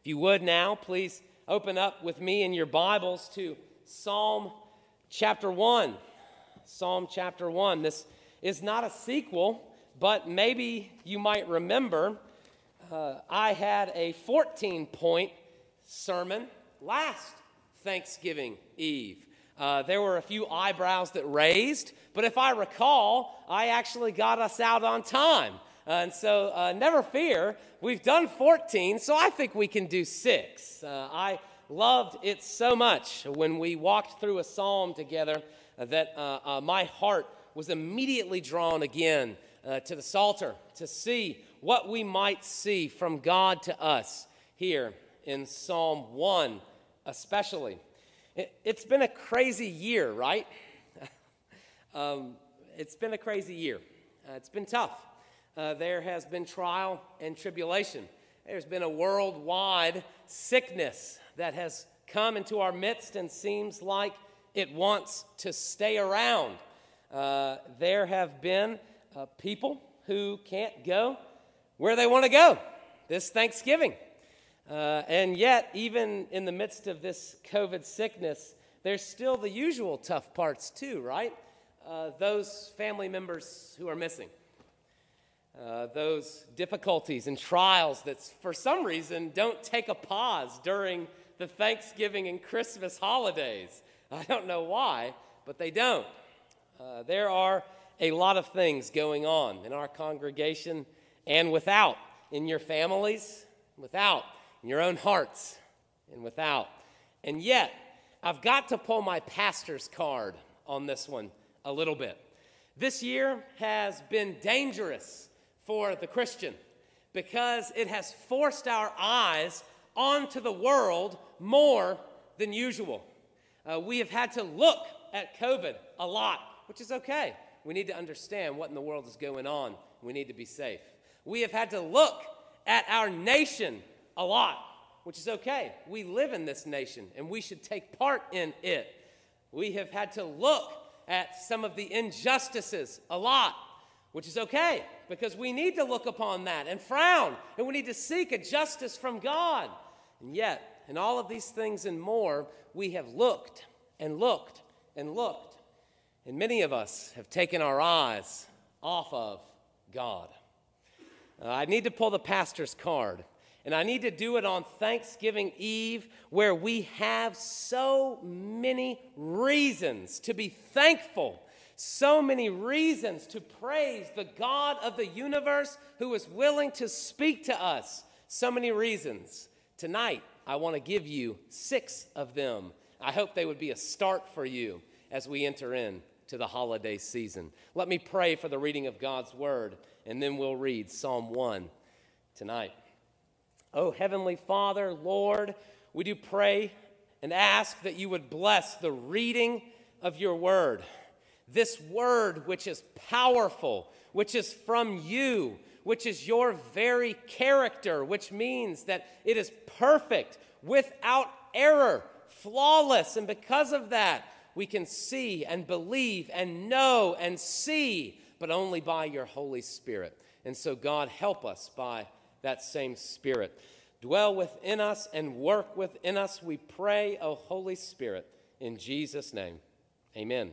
If you would now, please open up with me in your Bibles to Psalm chapter 1. Psalm chapter 1. This is not a sequel, but maybe you might remember uh, I had a 14 point sermon last Thanksgiving Eve. Uh, there were a few eyebrows that raised, but if I recall, I actually got us out on time. Uh, and so, uh, never fear, we've done 14, so I think we can do six. Uh, I loved it so much when we walked through a psalm together uh, that uh, uh, my heart was immediately drawn again to the Psalter to see what we might see from God to us here in Psalm 1, especially. It, has been a crazy year, right? um, it's been a crazy year. it's been tough uh, there has been trial and tribulation. There's been a worldwide sickness that has come into our midst and seems like it wants to stay around. Uh, there have been uh, people who can't go where they want to go this Thanksgiving. Uh, and yet, even in the midst of this COVID sickness, there's still the usual tough parts, too, right? Uh, those family members who are missing uh, those difficulties and trials that for some reason don't take a pause during the Thanksgiving and Christmas holidays. I don't know why, but they don't. Uh, there are a lot of things going on in our congregation and without, in your families, without, in your own hearts, and without. And yet, I've got to pull my pastor's card on this one a little bit. This year has been dangerous for the Christian because it has forced our eyes onto the world more than usual. Uh, we have had to look at COVID a lot, which is okay. We need to understand what in the world is going on. We need to be safe. We have had to look at our nation a lot, which is okay. We live in this nation and we should take part in it. We have had to look at some of the injustices a lot, which is okay because we need to look upon that and frown, and we need to seek a justice from God. And yet, in all of these things and more, we have looked and looked and looked, and many of us have taken our eyes off of God. Uh, I need to pull the pastor's card. And I need to do it on Thanksgiving Eve, where we have so many reasons to be thankful so many reasons to praise the God of the universe who is willing to speak to us. So many reasons. Tonight, I want to give you six of them. I hope they would be a start for you as we enter in to the holiday season. Let me pray for the reading of God's word, and then we'll read Psalm 1 tonight. Oh, Heavenly Father, Lord, we do pray and ask that you would bless the reading of your word this word, which is powerful, which is from you, which is your very character, which means that it is perfect, without error, flawless. And because of that, we can see and believe and know and see, but only by your Holy Spirit. And so, God, help us by that same Spirit. Dwell within us and work within us, we pray, O Holy Spirit, in Jesus' name. Amen.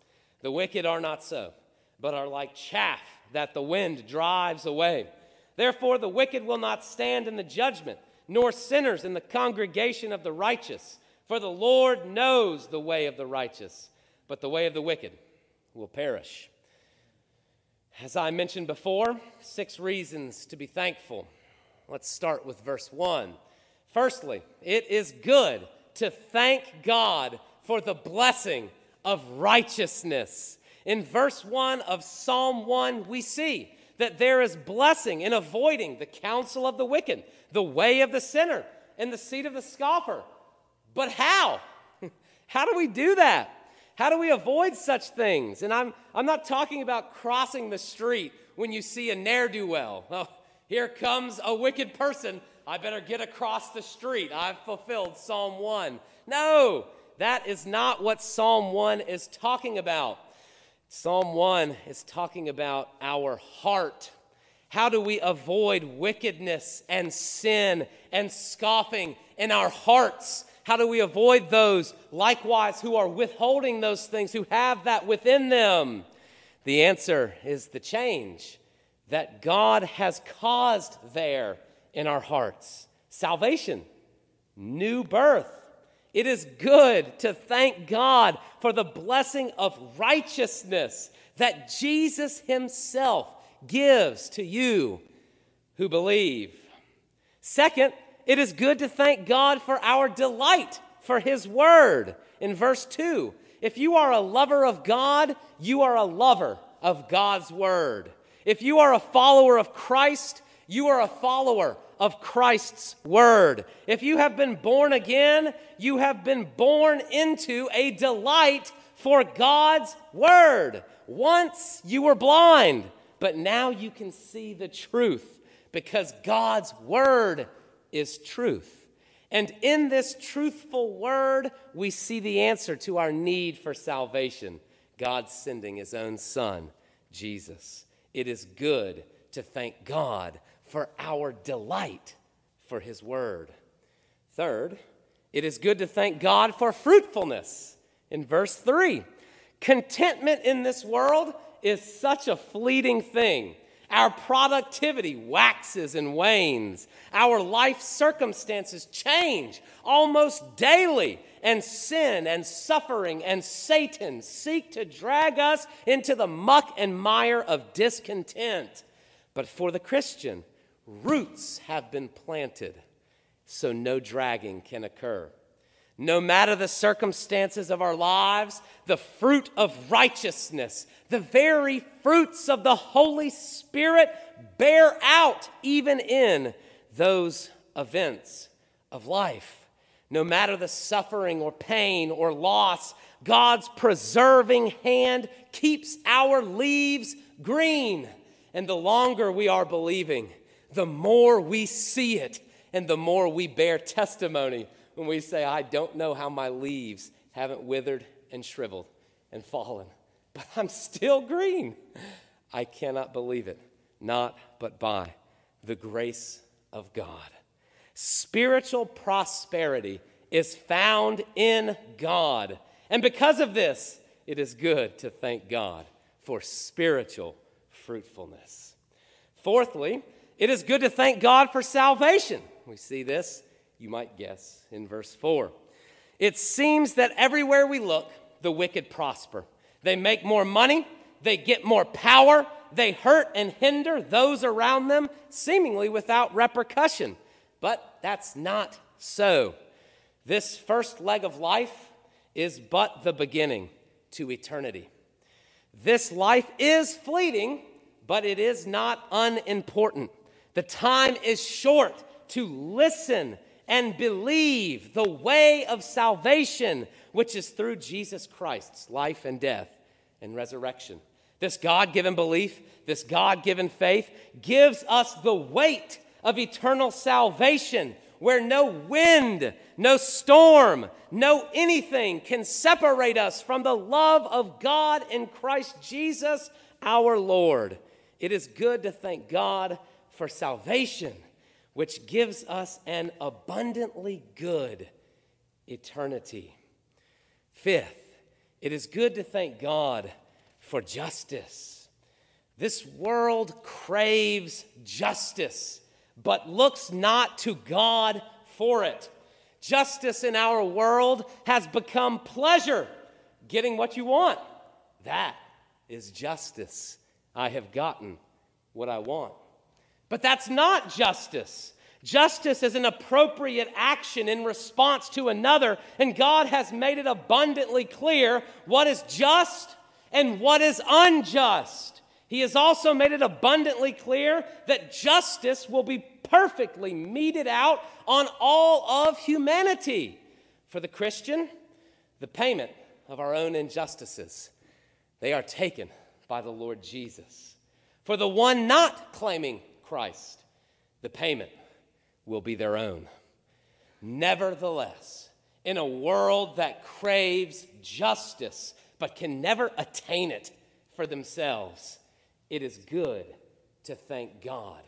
The wicked are not so, but are like chaff that the wind drives away. Therefore, the wicked will not stand in the judgment, nor sinners in the congregation of the righteous. For the Lord knows the way of the righteous, but the way of the wicked will perish. As I mentioned before, six reasons to be thankful. Let's start with verse 1. Firstly, it is good to thank God for the blessing of righteousness. In verse 1 of Psalm 1, we see that there is blessing in avoiding the counsel of the wicked, the way of the sinner, and the seat of the scoffer. But how? how do we do that? How do we avoid such things? And I'm, I'm not talking about crossing the street when you see a ne'er do well. Oh, here comes a wicked person. I better get across the street. I've fulfilled Psalm 1. No, that is not what Psalm 1 is talking about. Psalm 1 is talking about our heart. How do we avoid wickedness and sin and scoffing in our hearts? How do we avoid those likewise who are withholding those things, who have that within them? The answer is the change that God has caused there in our hearts salvation, new birth. It is good to thank God for the blessing of righteousness that Jesus Himself gives to you who believe. Second, it is good to thank God for our delight for His Word. In verse 2, if you are a lover of God, you are a lover of God's Word. If you are a follower of Christ, you are a follower of Christ's Word. If you have been born again, you have been born into a delight for God's Word. Once you were blind, but now you can see the truth because God's Word is truth. And in this truthful Word, we see the answer to our need for salvation God sending His own Son, Jesus. It is good to thank God for our delight for His Word. Third, it is good to thank God for fruitfulness. In verse 3, contentment in this world is such a fleeting thing. Our productivity waxes and wanes. Our life circumstances change almost daily. And sin and suffering and Satan seek to drag us into the muck and mire of discontent. But for the Christian, roots have been planted so no dragging can occur. No matter the circumstances of our lives, the fruit of righteousness, the very fruits of the Holy Spirit bear out even in those events of life. No matter the suffering or pain or loss, God's preserving hand keeps our leaves green. And the longer we are believing, the more we see it and the more we bear testimony when we say, I don't know how my leaves haven't withered and shriveled and fallen, but I'm still green. I cannot believe it, not but by the grace of God. Spiritual prosperity is found in God. And because of this, it is good to thank God for spiritual fruitfulness. Fourthly, it is good to thank God for salvation. We see this you might guess, in verse 4. It seems that everywhere we look, the wicked prosper. They make more money, they get more power, they hurt and hinder those around them, seemingly without repercussion. But that's not so. This first leg of life is but the beginning to eternity. This life is fleeting, but it is not unimportant. The time is short to listen and believe the way of salvation, which is through Jesus Christ's life and death and resurrection. This God given belief, this God given faith gives us the weight of eternal salvation where no wind, no storm, no anything can separate us from the love of God in Christ Jesus our Lord. It is good to thank God for salvation which gives us an abundantly good eternity. Fifth, it is good to thank God for justice. This world craves justice, but looks not to God for it. Justice in our world has become pleasure, getting what you want. That is justice. I have gotten what I want. But that's not justice. Justice is an appropriate action in response to another, and God has made it abundantly clear what is just and what is unjust. He has also made it abundantly clear that justice will be perfectly meted out on all of humanity. For the Christian, the payment of our own injustices, they are taken by the Lord Jesus. For the one not claiming Christ, the payment will be their own. Nevertheless, in a world that craves justice but can never attain it for themselves, it is good to thank God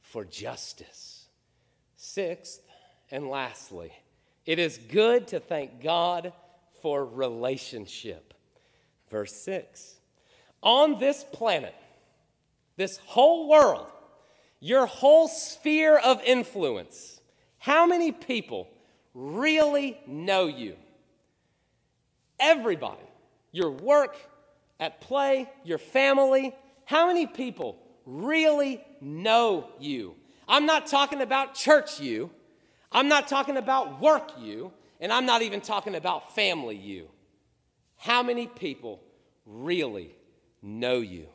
for justice. Sixth, and lastly, it is good to thank God for relationship. Verse 6 On this planet, this whole world, your whole sphere of influence, how many people really know you? Everybody. Your work, at play, your family, how many people really know you? I'm not talking about church you. I'm not talking about work you. And I'm not even talking about family you. How many people really know you?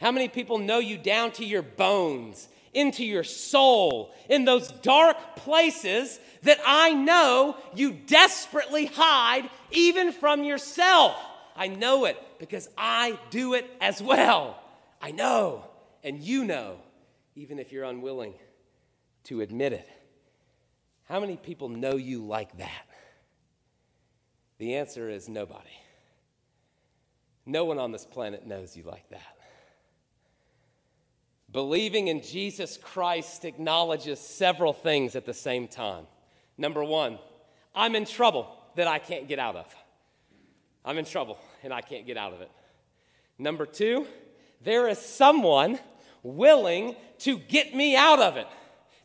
How many people know you down to your bones, into your soul, in those dark places that I know you desperately hide even from yourself? I know it because I do it as well. I know, and you know, even if you're unwilling to admit it. How many people know you like that? The answer is nobody. No one on this planet knows you like that. Believing in Jesus Christ acknowledges several things at the same time. Number one, I'm in trouble that I can't get out of. I'm in trouble and I can't get out of it. Number two, there is someone willing to get me out of it.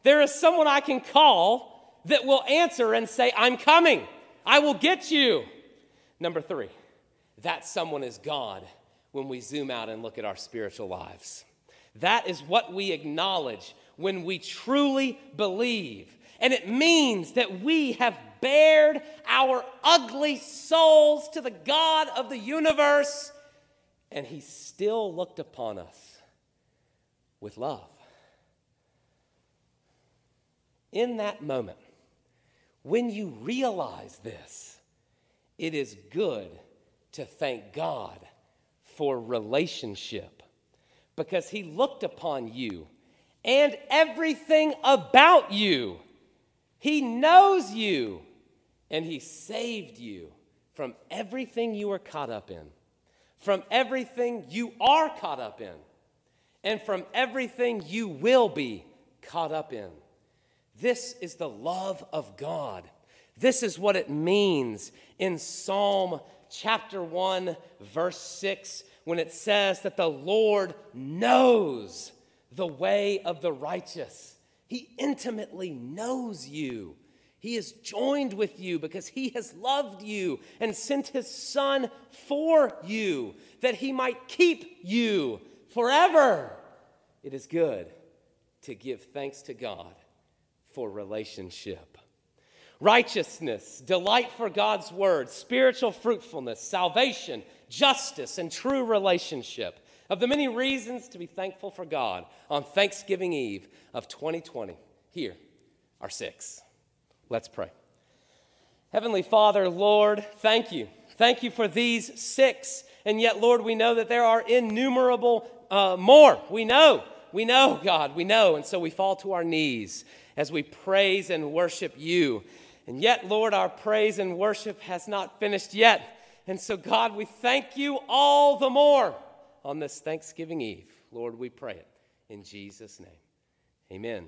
There is someone I can call that will answer and say, I'm coming. I will get you. Number three, that someone is God when we zoom out and look at our spiritual lives. That is what we acknowledge when we truly believe. And it means that we have bared our ugly souls to the God of the universe and he still looked upon us with love. In that moment, when you realize this, it is good to thank God for relationship because He looked upon you and everything about you. He knows you and He saved you from everything you were caught up in from everything you are caught up in and from everything you will be caught up in. This is the love of God. This is what it means in Psalm chapter 1, verse 6, when it says that the Lord knows the way of the righteous. He intimately knows you. He is joined with you because he has loved you and sent his son for you that he might keep you forever. It is good to give thanks to God for relationship. Righteousness, delight for God's word, spiritual fruitfulness, salvation, justice, and true relationship. Of the many reasons to be thankful for God on Thanksgiving Eve of 2020, here are six. Let's pray. Heavenly Father, Lord, thank you. Thank you for these six. And yet, Lord, we know that there are innumerable uh, more. We know. We know, God. We know. And so we fall to our knees as we praise and worship you. And yet, Lord, our praise and worship has not finished yet. And so, God, we thank you all the more on this Thanksgiving Eve. Lord, we pray it in Jesus' name. Amen.